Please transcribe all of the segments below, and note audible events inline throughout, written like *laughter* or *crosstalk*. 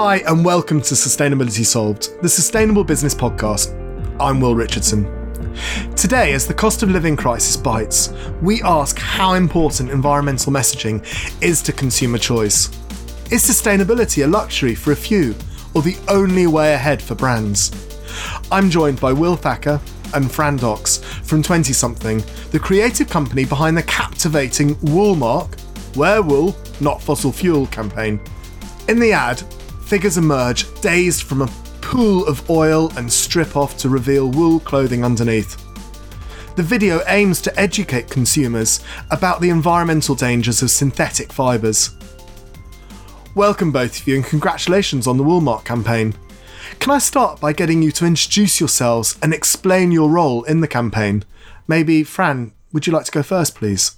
Hi, and welcome to Sustainability Solved, the Sustainable Business Podcast. I'm Will Richardson. Today, as the cost of living crisis bites, we ask how important environmental messaging is to consumer choice. Is sustainability a luxury for a few, or the only way ahead for brands? I'm joined by Will Thacker and Fran Docx from 20Something, the creative company behind the captivating Woolmark, Wear Wool, Not Fossil Fuel campaign. In the ad, figures emerge dazed from a pool of oil and strip off to reveal wool clothing underneath. The video aims to educate consumers about the environmental dangers of synthetic fibres. Welcome, both of you, and congratulations on the Woolmark campaign. Can I start by getting you to introduce yourselves and explain your role in the campaign? Maybe, Fran, would you like to go first, please?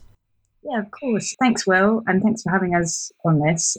Yeah, of course. Thanks, Will, and thanks for having us on this.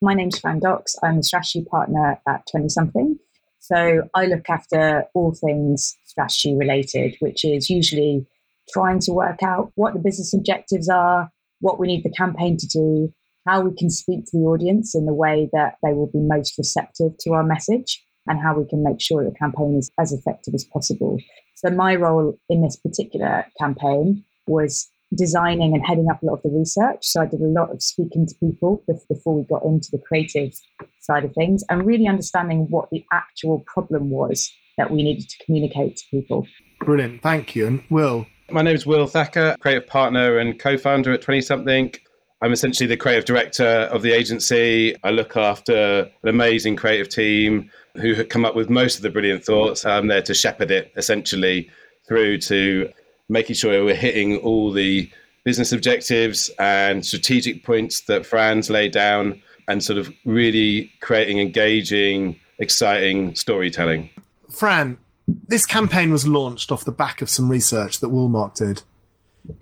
My name's Fran Docx. I'm a strategy partner at 20Something. So I look after all things strategy related, which is usually trying to work out what the business objectives are, what we need the campaign to do, how we can speak to the audience in the way that they will be most receptive to our message, and how we can make sure the campaign is as effective as possible. So, my role in this particular campaign was designing and heading up a lot of the research. So, I did a lot of speaking to people before we got into the creative side of things and really understanding what the actual problem was that we needed to communicate to people. Brilliant. Thank you. And Will? My name is Will Thacker, creative partner and co founder at 20Something. I'm essentially the creative director of the agency. I look after an amazing creative team who had come up with most of the brilliant thoughts. I'm there to shepherd it essentially through to making sure we're hitting all the business objectives and strategic points that Fran's laid down and sort of really creating engaging, exciting storytelling. Fran, this campaign was launched off the back of some research that Woolmark did.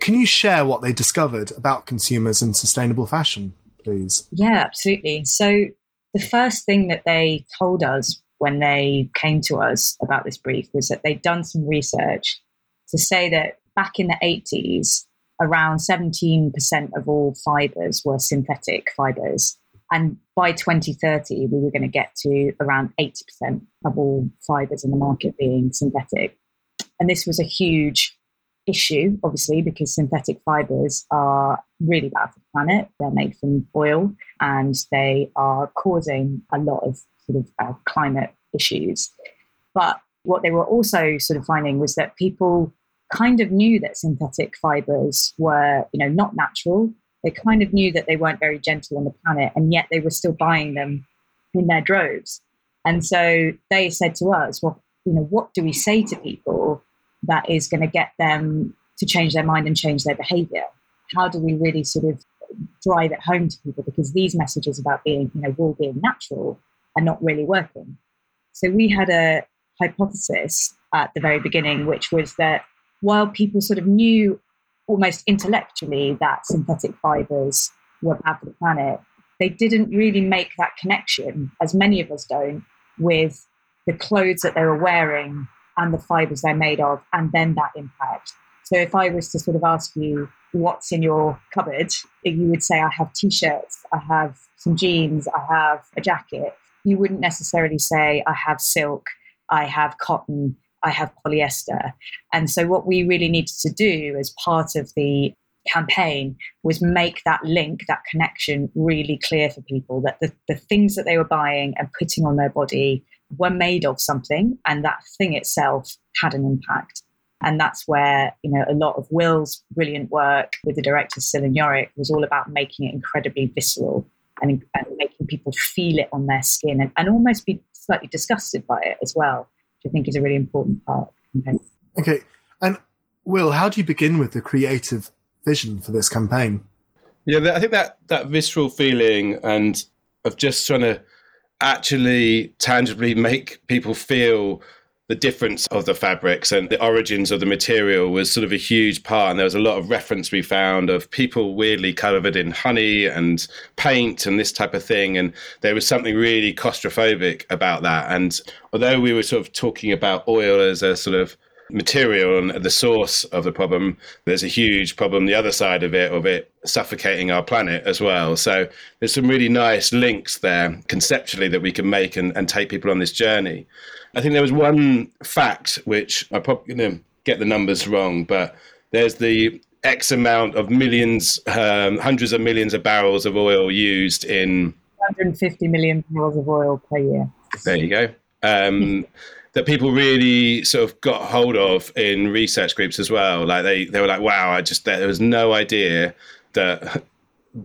Can you share what they discovered about consumers and sustainable fashion, please? Yeah, absolutely. So, the first thing that they told us when they came to us about this brief was that they'd done some research to say that back in the 80s, around 17% of all fibers were synthetic fibers. And by 2030, we were going to get to around 80% of all fibers in the market being synthetic. And this was a huge issue, obviously, because synthetic fibers are really bad for the planet. They're made from oil and they are causing a lot of sort of uh, climate issues. But what they were also sort of finding was that people kind of knew that synthetic fibers were, you know, not natural. They kind of knew that they weren't very gentle on the planet, and yet they were still buying them in their droves. And so they said to us, well, you know, what do we say to people that is going to get them to change their mind and change their behavior? How do we really sort of drive it home to people? Because these messages about being, you know, wool being natural are not really working. So we had a hypothesis at the very beginning, which was that while people sort of knew almost intellectually that synthetic fibers were bad for the planet, they didn't really make that connection, as many of us don't, with the clothes that they were wearing and the fibers they're made of, and then that impact. So if I was to sort of ask you what's in your cupboard, you would say, I have t shirts, I have some jeans, I have a jacket. You wouldn't necessarily say, I have silk, I have cotton, I have polyester. And so, what we really needed to do as part of the campaign was make that link, that connection really clear for people that the, the things that they were buying and putting on their body were made of something, and that thing itself had an impact. And that's where, you know, a lot of Will's brilliant work with the director Cilla Jorik was all about making it incredibly visceral and, and making people feel it on their skin and, and almost be slightly disgusted by it as well. I think is a really important part. Okay. And Will, how do you begin with the creative vision for this campaign? Yeah, I think that that visceral feeling and of just trying to actually tangibly make people feel the difference of the fabrics and the origins of the material was sort of a huge part. And there was a lot of reference we found of people weirdly covered in honey and paint and this type of thing. And there was something really claustrophobic about that. And although we were sort of talking about oil as a sort of material and the source of the problem, there's a huge problem the other side of it, of it suffocating our planet as well. So there's some really nice links there conceptually that we can make and, and take people on this journey. I think there was one fact which I probably going to get the numbers wrong, but there's the X amount of millions, um, hundreds of millions of barrels of oil used in 150 million barrels of oil per year. There you go. Um, *laughs* that people really sort of got hold of in research groups as well. Like they, they were like, wow, I just, there was no idea that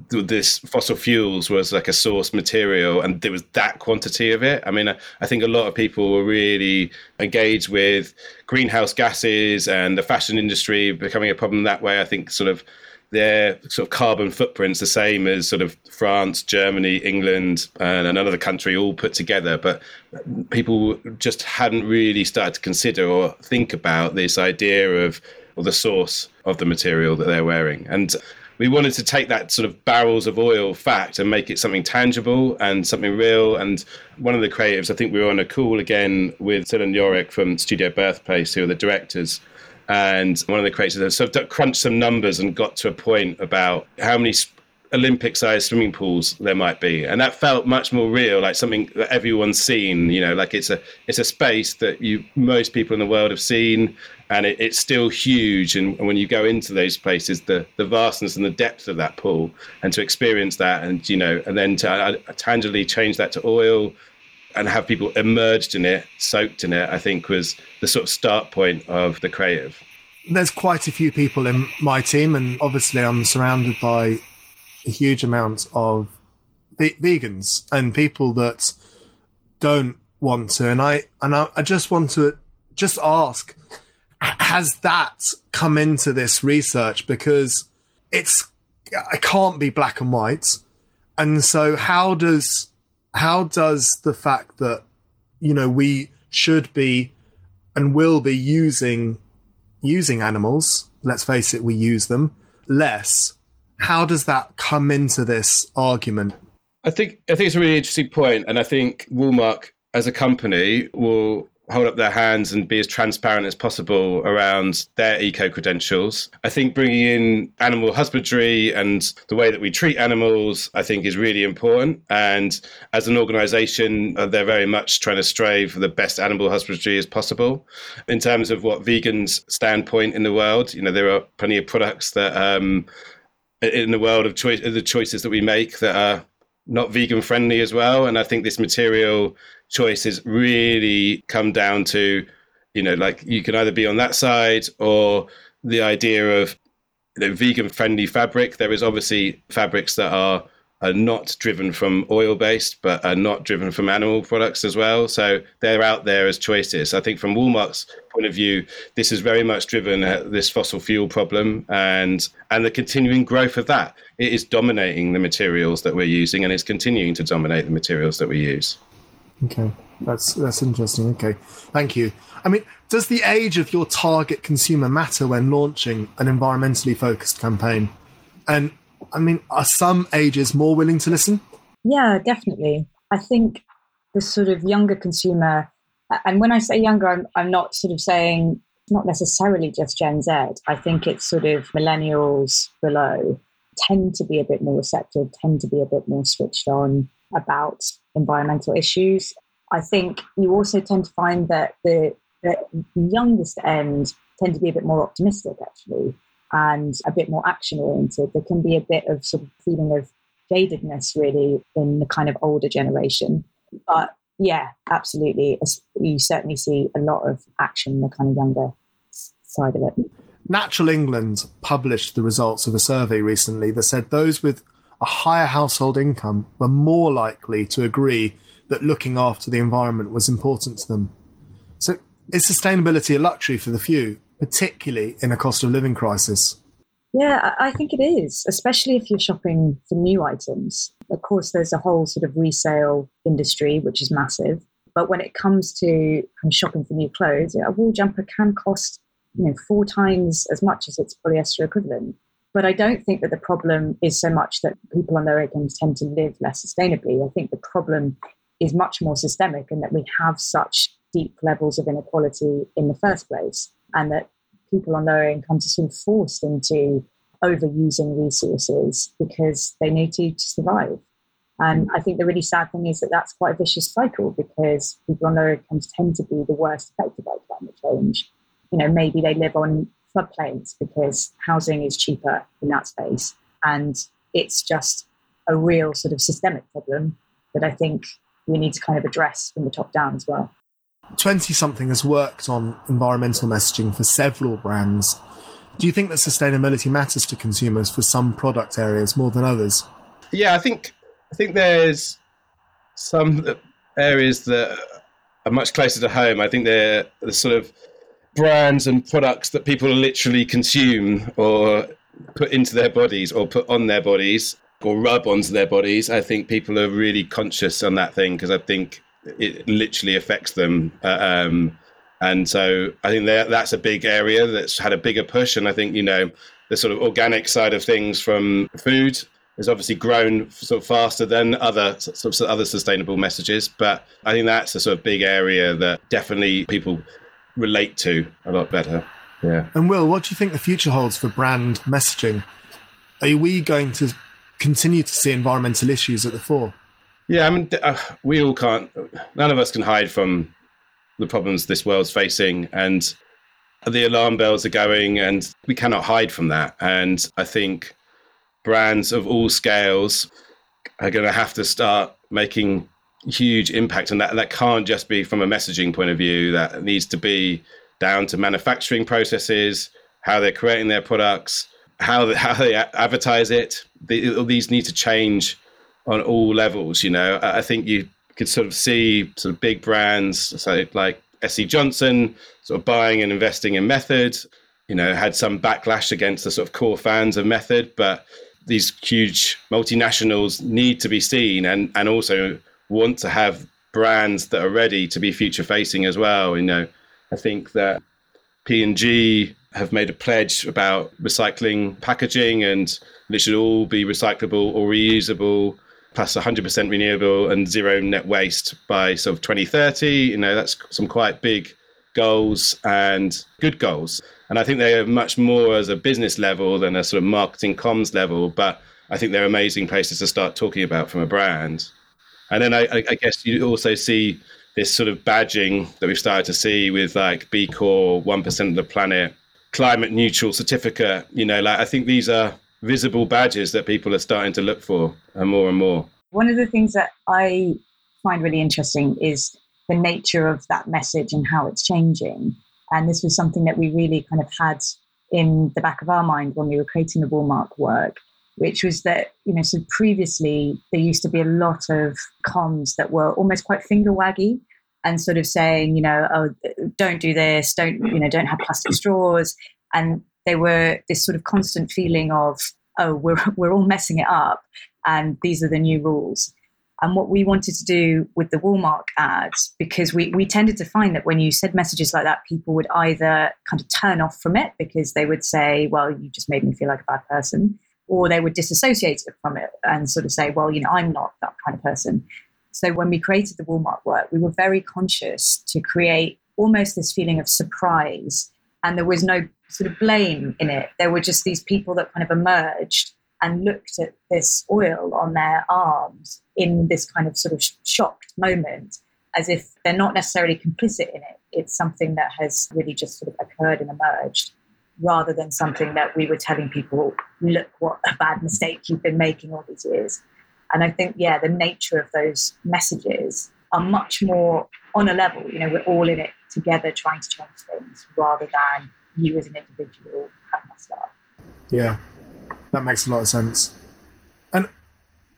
this fossil fuels was like a source material and there was that quantity of it. I mean, I, I think a lot of people were really engaged with greenhouse gases and the fashion industry becoming a problem that way. I think sort of their sort of carbon footprints the same as sort of France, Germany, England, and another country all put together. But people just hadn't really started to consider or think about this idea of or the source of the material that they're wearing. And we wanted to take that sort of barrels of oil fact and make it something tangible and something real. And one of the creatives, I think we were on a call again with Sil and Jorik from Studio Birthplace, who are the directors and one of the creators sort of crunched some numbers and got to a point about how many Olympic sized swimming pools there might be. And that felt much more real, like something that everyone's seen, you know, like it's a it's a space that you most people in the world have seen and it, it's still huge. And, and when you go into those places, the the vastness and the depth of that pool and to experience that and you know, and then to uh, tangibly change that to oil and have people immersed in it, soaked in it, I think was the sort of start point of the creative. There's quite a few people in my team, and obviously I'm surrounded by a huge amount of vegans and people that don't want to. And I and I, I just want to just ask: Has that come into this research? Because it's it can't be black and white. And so, how does how does the fact that you know we should be and will be using using animals let's face it we use them less how does that come into this argument? I think i think it's a really interesting point and i think Woolmark as a company will hold up their hands and be as transparent as possible around their eco credentials. I think bringing in animal husbandry and the way that we treat animals, I think, is really important. And as an organization, uh, they're very much trying to strive for the best animal husbandry as possible. In terms of what vegans' standpoint in the world, you know, there are plenty of products that, um, in the world of choice, the choices that we make that are not vegan friendly as well. And I think this material choices really come down to, you know, like you can either be on that side or the idea of you know, vegan friendly fabric. There is obviously fabrics that are are not driven from oil based, but are not driven from animal products as well. So they're out there as choices. I think from Woolmark's point of view, this is very much driven this fossil fuel problem and and the continuing growth of that. It is dominating the materials that we're using, and it's continuing to dominate the materials that we use. Okay, that's that's interesting. Okay, thank you. I mean, does the age of your target consumer matter when launching an environmentally focused campaign? And I mean, are some ages more willing to listen? Yeah, definitely. I think the sort of younger consumer, and when I say younger, I'm, I'm not sort of saying not necessarily just Gen Z. I think it's sort of millennials below tend to be a bit more receptive, tend to be a bit more switched on about environmental issues. I think you also tend to find that the, the youngest end tend to be a bit more optimistic, actually, and a bit more action oriented. There can be a bit of sort of feeling of jadedness, really, in the kind of older generation. But yeah, absolutely. You certainly see a lot of action in the kind of younger side of it. Natural England published the results of a survey recently that said those with a higher household income were more likely to agree that looking after the environment was important to them. So, is sustainability a luxury for the few, particularly in a cost of living crisis? Yeah, I think it is, especially if you're shopping for new items. Of course, there's a whole sort of resale industry, which is massive. But when it comes to um, shopping for new clothes, a wool jumper can cost you know four times as much as its polyester equivalent. But I don't think that the problem is so much that people on their incomes tend to live less sustainably. I think the problem is much more systemic in that we have such deep levels of inequality in the first place. and that people on lower incomes are sort of forced into overusing resources because they need to, to survive. And I think the really sad thing is that that's quite a vicious cycle because people on lower incomes tend to be the worst affected by climate change. You know, maybe they live on floodplains because housing is cheaper in that space. And it's just a real sort of systemic problem that I think we need to kind of address from the top down as well. 20Something has worked on environmental messaging for several brands. Do you think that sustainability matters to consumers for some product areas more than others? Yeah, I think I think there's some areas that are much closer to home. I think they're the sort of brands and products that people literally consume or put into their bodies or put on their bodies or rub onto their bodies. I think people are really conscious on that thing because I think it literally affects them. Uh, um, and so I think that's a big area that's had a bigger push. And I think, you know, the sort of organic side of things from food has obviously grown sort of faster than other sort of other sustainable messages. But I think that's a sort of big area that definitely people relate to a lot better. Yeah. And Will, what do you think the future holds for brand messaging? Are we going to continue to see environmental issues at the fore? Yeah, I mean, uh, we all can't. None of us can hide from the problems this world's facing, and the alarm bells are going, and we cannot hide from that. And I think brands of all scales are going to have to start making huge impact, and that that can't just be from a messaging point of view. That needs to be down to manufacturing processes, how they're creating their products, how they, *laughs* how they advertise it. The, these need to change on all levels. You know, I think you could sort of see sort of big brands, so like SC Johnson, sort of buying and investing in Method. You know, had some backlash against the sort of core fans of Method, but these huge multinationals need to be seen and and also want to have brands that are ready to be future facing as well. You know, I think that P and G have made a pledge about recycling packaging and it should all be recyclable or reusable plus 100% renewable and zero net waste by sort of 2030 you know that's some quite big goals and good goals and i think they are much more as a business level than a sort of marketing comms level but i think they're amazing places to start talking about from a brand and then i, I guess you also see this sort of badging that we've started to see with like b corp 1% of the planet climate neutral certificate you know like i think these are visible badges that people are starting to look for and more and more. One of the things that I find really interesting is the nature of that message and how it's changing. And this was something that we really kind of had in the back of our mind when we were creating the Woolmark work, which was that, you know, so previously there used to be a lot of comms that were almost quite finger waggy and sort of saying, you know, oh, don't do this, don't, you know, don't have plastic straws. And they were this sort of constant feeling of, oh, we're, *laughs* we're all messing it up and these are the new rules. And what we wanted to do with the Woolmark ads, because we, we tended to find that when you said messages like that, people would either kind of turn off from it because they would say, well, you just made me feel like a bad person, or they would disassociate from it and sort of say, well, you know, I'm not that kind of person. So when we created the Woolmark work, we were very conscious to create almost this feeling of surprise. And there was no sort of blame in it. There were just these people that kind of emerged and looked at this oil on their arms in this kind of sort of shocked moment as if they're not necessarily complicit in it. It's something that has really just sort of occurred and emerged rather than something that we were telling people, look what a bad mistake you've been making all these years. And I think, yeah, the nature of those messages are much more on a level. You know, we're all in it together trying to change things rather than you as an individual have messed up. Yeah, that makes a lot of sense. And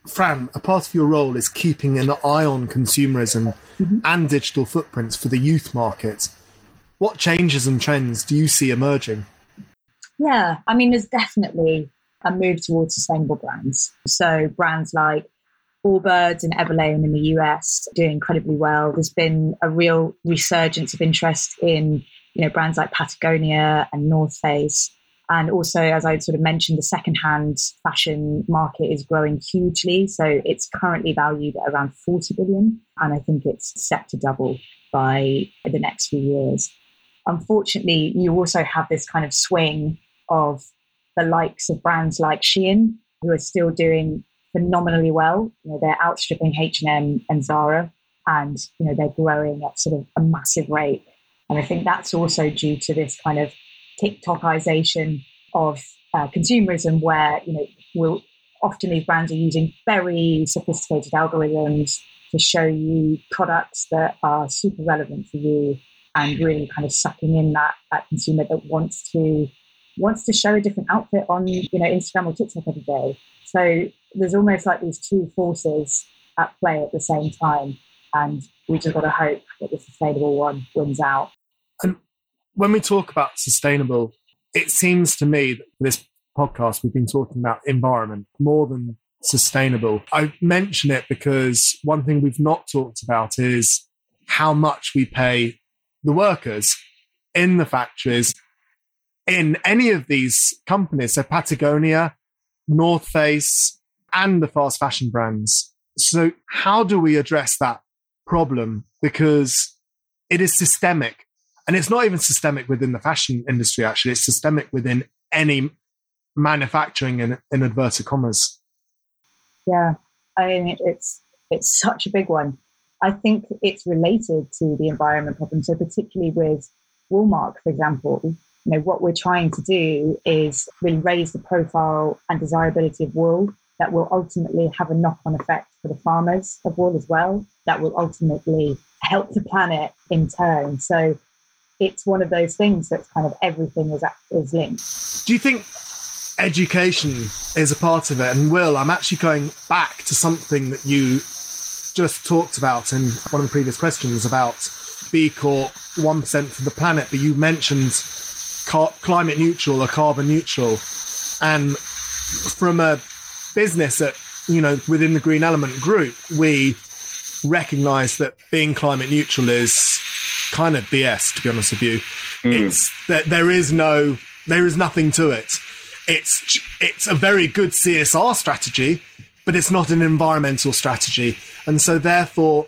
Fran, a part of your role is keeping an eye on consumerism mm-hmm. and digital footprints for the youth market. What changes and trends do you see emerging? Yeah, I mean, there's definitely a move towards sustainable brands. So brands like Allbirds and Everlane in the US doing incredibly well. There's been a real resurgence of interest in you know brands like Patagonia and North Face. And also, as I sort of mentioned, the secondhand fashion market is growing hugely. So it's currently valued at around 40 billion. And I think it's set to double by the next few years. unfortunately, you also have this kind of swing of the likes of brands like Shein, who are still doing phenomenally well. You know, they're outstripping H&M and Zara, and you know they're growing at sort of a massive rate. And I think that's also due to this kind of TikTokization of uh, consumerism, where you know we'll, often these brands are using very sophisticated algorithms to show you products that are super relevant for you and really kind of sucking in that that consumer that wants to wants to show a different outfit on you know Instagram or TikTok every day. So there's almost like these two forces at play at the same time, and we just got to hope that the sustainable one wins out. And when we talk about sustainable, it seems to me that this podcast we've been talking about environment more than sustainable. I mention it because one thing we've not talked about is how much we pay the workers in the factories in any of these companies. So Patagonia, North Face, and the fast fashion brands. So how do we address that problem? Because it is systemic. And it's not even systemic within the fashion industry, actually. It's systemic within any manufacturing in, in inverted commas. Yeah, I mean, it's it's such a big one. I think it's related to the environment problem. So particularly with Woolmark, for example, you know what we're trying to do is really raise the profile and desirability of wool that will ultimately have a knock-on effect for the farmers of wool as well. That will ultimately help the planet in turn. So it's one of those things that's kind of everything is is linked. Do you think education is a part of it. And Will, I'm actually going back to something that you just talked about in one of the previous questions about B Corp, 1% for the planet, but you mentioned car- climate neutral or carbon neutral. And from a business that, you know, within the Green Element Group, we recognize that being climate neutral is kind of BS, to be honest with you. Mm. It's that there is no, there is nothing to it it's it's a very good CSR strategy, but it's not an environmental strategy. And so therefore,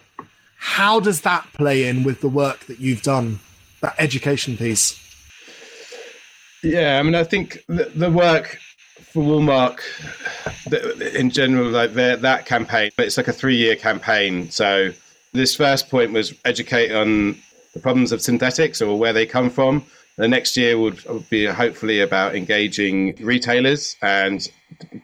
how does that play in with the work that you've done, that education piece? Yeah, I mean, I think the, the work for Woolmark in general, like that campaign, it's like a three-year campaign. So this first point was educate on the problems of synthetics or where they come from. The next year would be hopefully about engaging retailers and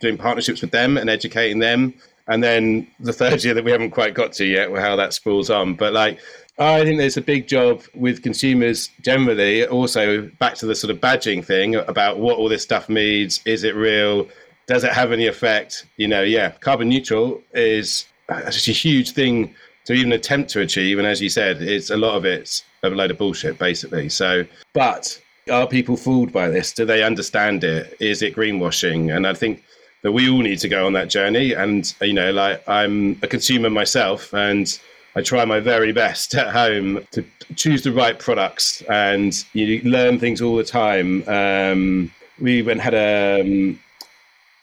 doing partnerships with them and educating them. And then the third year that we haven't quite got to yet, how that spools on. But like, I think there's a big job with consumers generally. Also, back to the sort of badging thing about what all this stuff means. Is it real? Does it have any effect? You know, yeah, carbon neutral is such a huge thing to even attempt to achieve. And as you said, it's a lot of it's a load of bullshit, basically. So, but are people fooled by this? Do they understand it? Is it greenwashing? And I think that we all need to go on that journey. And you know, like I'm a consumer myself, and I try my very best at home to choose the right products, and you learn things all the time. Um, we went had a um,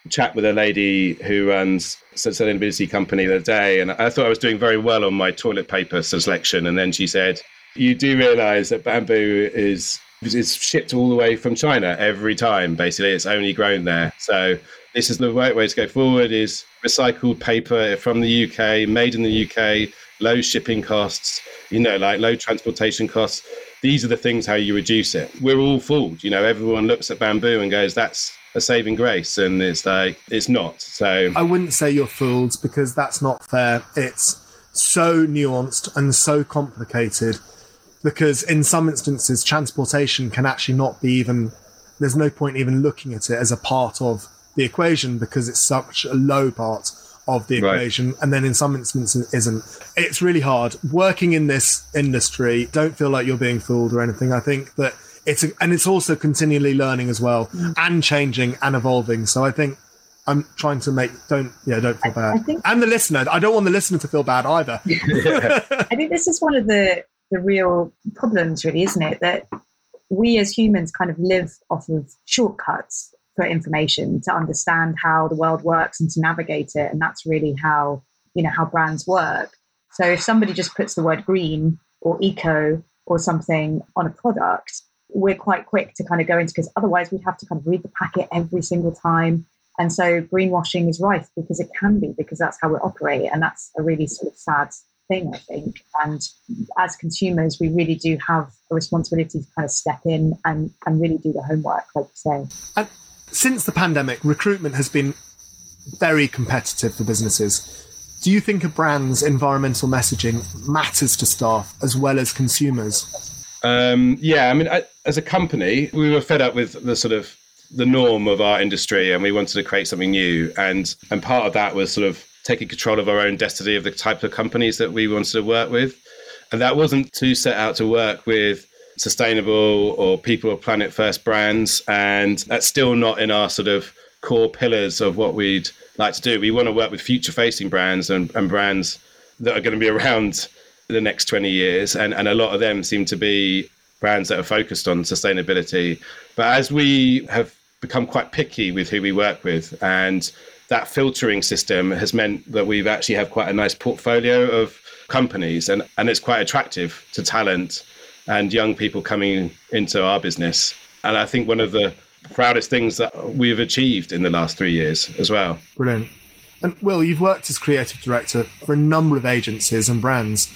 chat with a lady who runs a sustainability company the day, and I thought I was doing very well on my toilet paper selection, and then she said you do realize that bamboo is is shipped all the way from China every time. Basically, it's only grown there. So this is the right way to go forward: is recycled paper from the UK, made in the UK, low shipping costs. You know, like low transportation costs. These are the things how you reduce it. We're all fooled. You know, everyone looks at bamboo and goes, "That's a saving grace," and it's like it's not. So I wouldn't say you're fooled because that's not fair. It's so nuanced and so complicated because in some instances transportation can actually not be even there's no point even looking at it as a part of the equation because it's such a low part of the equation right. and then in some instances isn't it's really hard working in this industry don't feel like you're being fooled or anything i think that it's a, and it's also continually learning as well mm. and changing and evolving so i think I'm trying to make don't yeah don't feel bad. I, I think, and the listener, I don't want the listener to feel bad either. *laughs* I think this is one of the the real problems, really, isn't it? That we as humans kind of live off of shortcuts for information to understand how the world works and to navigate it. And that's really how, you know, how brands work. So if somebody just puts the word green or eco or something on a product, we're quite quick to kind of go into because otherwise we'd have to kind of read the packet every single time. And so greenwashing is rife because it can be, because that's how we operate. And that's a really sort of sad thing, I think. And as consumers, we really do have a responsibility to kind of step in and, and really do the homework, like you say. Since the pandemic, recruitment has been very competitive for businesses. Do you think a brand's environmental messaging matters to staff as well as consumers? Um, yeah, I mean, I, as a company, we were fed up with the sort of the norm of our industry, and we wanted to create something new. And and part of that was sort of taking control of our own destiny of the type of companies that we wanted to work with. And that wasn't to set out to work with sustainable or people or planet first brands. And that's still not in our sort of core pillars of what we'd like to do. We want to work with future facing brands and, and brands that are going to be *laughs* around the next 20 years. And, and a lot of them seem to be brands that are focused on sustainability. But as we have become quite picky with who we work with and that filtering system has meant that we've actually have quite a nice portfolio of companies and, and it's quite attractive to talent and young people coming into our business. And I think one of the proudest things that we've achieved in the last three years as well. Brilliant. And Will, you've worked as creative director for a number of agencies and brands.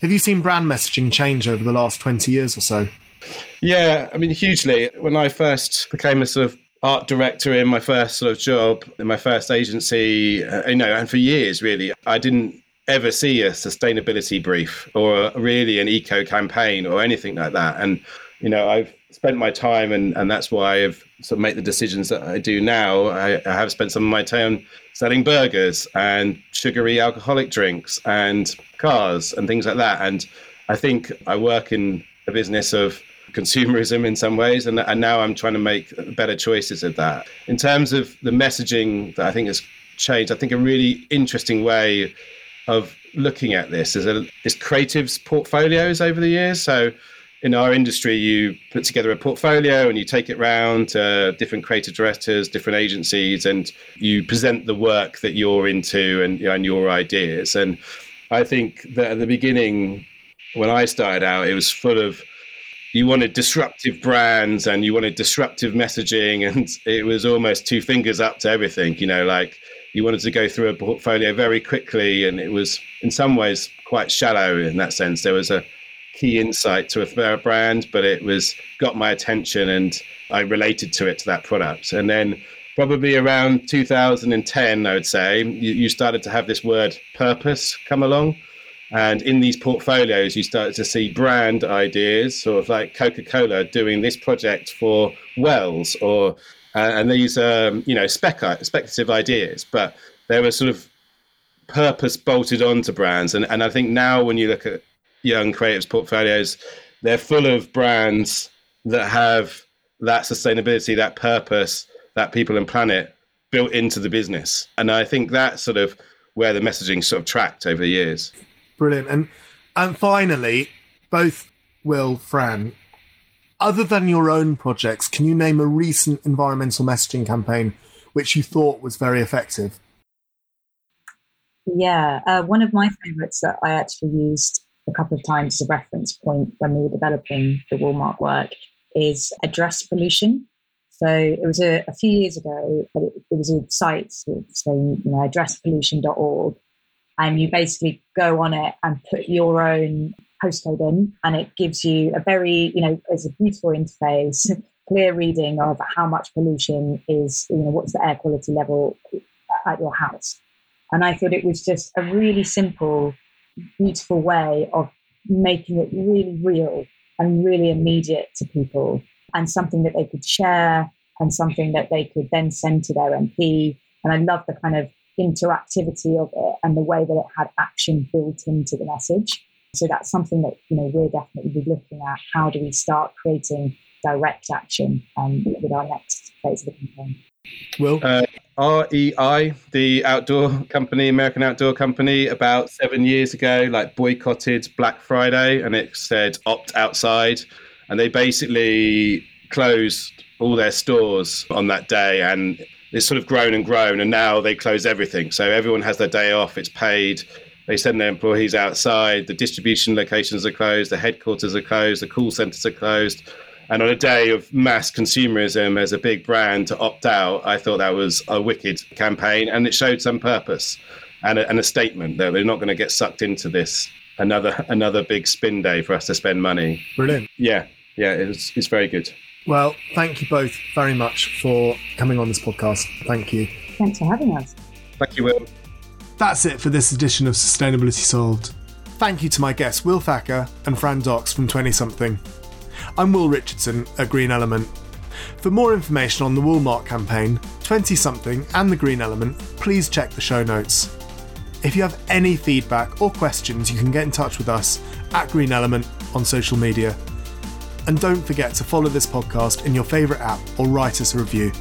Have you seen brand messaging change over the last 20 years or so? Yeah, I mean, hugely. When I first became a sort of art director in my first sort of job in my first agency, uh, you know, and for years really, I didn't ever see a sustainability brief or really an eco campaign or anything like that. And you know, I've spent my time, and and that's why I've sort of made the decisions that I do now. I, I have spent some of my time selling burgers and sugary alcoholic drinks and cars and things like that. And I think I work in a business of consumerism in some ways, and, and now I'm trying to make better choices of that. In terms of the messaging that I think has changed, I think a really interesting way of looking at this is, a, is creatives portfolios over the years. So in our industry, you put together a portfolio and you take it round to different creative directors, different agencies, and you present the work that you're into and, and your ideas. And I think that at the beginning, when I started out, it was full of you wanted disruptive brands and you wanted disruptive messaging, and it was almost two fingers up to everything. You know, like you wanted to go through a portfolio very quickly, and it was in some ways quite shallow in that sense. There was a key insight to a brand, but it was got my attention and I related to it to that product. And then probably around 2010, I would say, you, you started to have this word purpose come along. And in these portfolios, you started to see brand ideas, sort of like Coca Cola doing this project for Wells, or uh, and these um, you know spec- speculative ideas, but they were sort of purpose bolted onto brands. And and I think now when you look at young creatives portfolios, they're full of brands that have that sustainability, that purpose, that people and planet built into the business. And I think that's sort of where the messaging sort of tracked over the years. Brilliant. And and finally, both Will, Fran, other than your own projects, can you name a recent environmental messaging campaign which you thought was very effective? Yeah, uh, one of my favourites that I actually used a couple of times as a reference point when we were developing the Woolmark work is address pollution. So it was a, a few years ago, but it, it was a site saying, you know, addresspollution.org. And you basically go on it and put your own postcode in, and it gives you a very, you know, it's a beautiful interface, clear reading of how much pollution is, you know, what's the air quality level at your house. And I thought it was just a really simple beautiful way of making it really real and really immediate to people and something that they could share and something that they could then send to their MP. And I love the kind of interactivity of it and the way that it had action built into the message. So that's something that you know we're definitely looking at. How do we start creating direct action um, with our next phase of the campaign? Will? Uh, REI, the outdoor company, American outdoor company, about seven years ago, like boycotted Black Friday and it said opt outside. And they basically closed all their stores on that day and it's sort of grown and grown and now they close everything. So everyone has their day off, it's paid. They send their employees outside. The distribution locations are closed. The headquarters are closed. The call centers are closed. And on a day of mass consumerism as a big brand to opt out, I thought that was a wicked campaign and it showed some purpose and a, and a statement that we're not going to get sucked into this another another big spin day for us to spend money. Brilliant. Yeah, yeah, it's, it's very good. Well, thank you both very much for coming on this podcast. Thank you. Thanks for having us. Thank you, Will. That's it for this edition of Sustainability Solved. Thank you to my guests Will Thacker and Fran Docx from 20Something. I'm Will Richardson at Green Element. For more information on the Woolmark campaign, 20Something, and the Green Element, please check the show notes. If you have any feedback or questions, you can get in touch with us at Green Element on social media. And don't forget to follow this podcast in your favourite app or write us a review.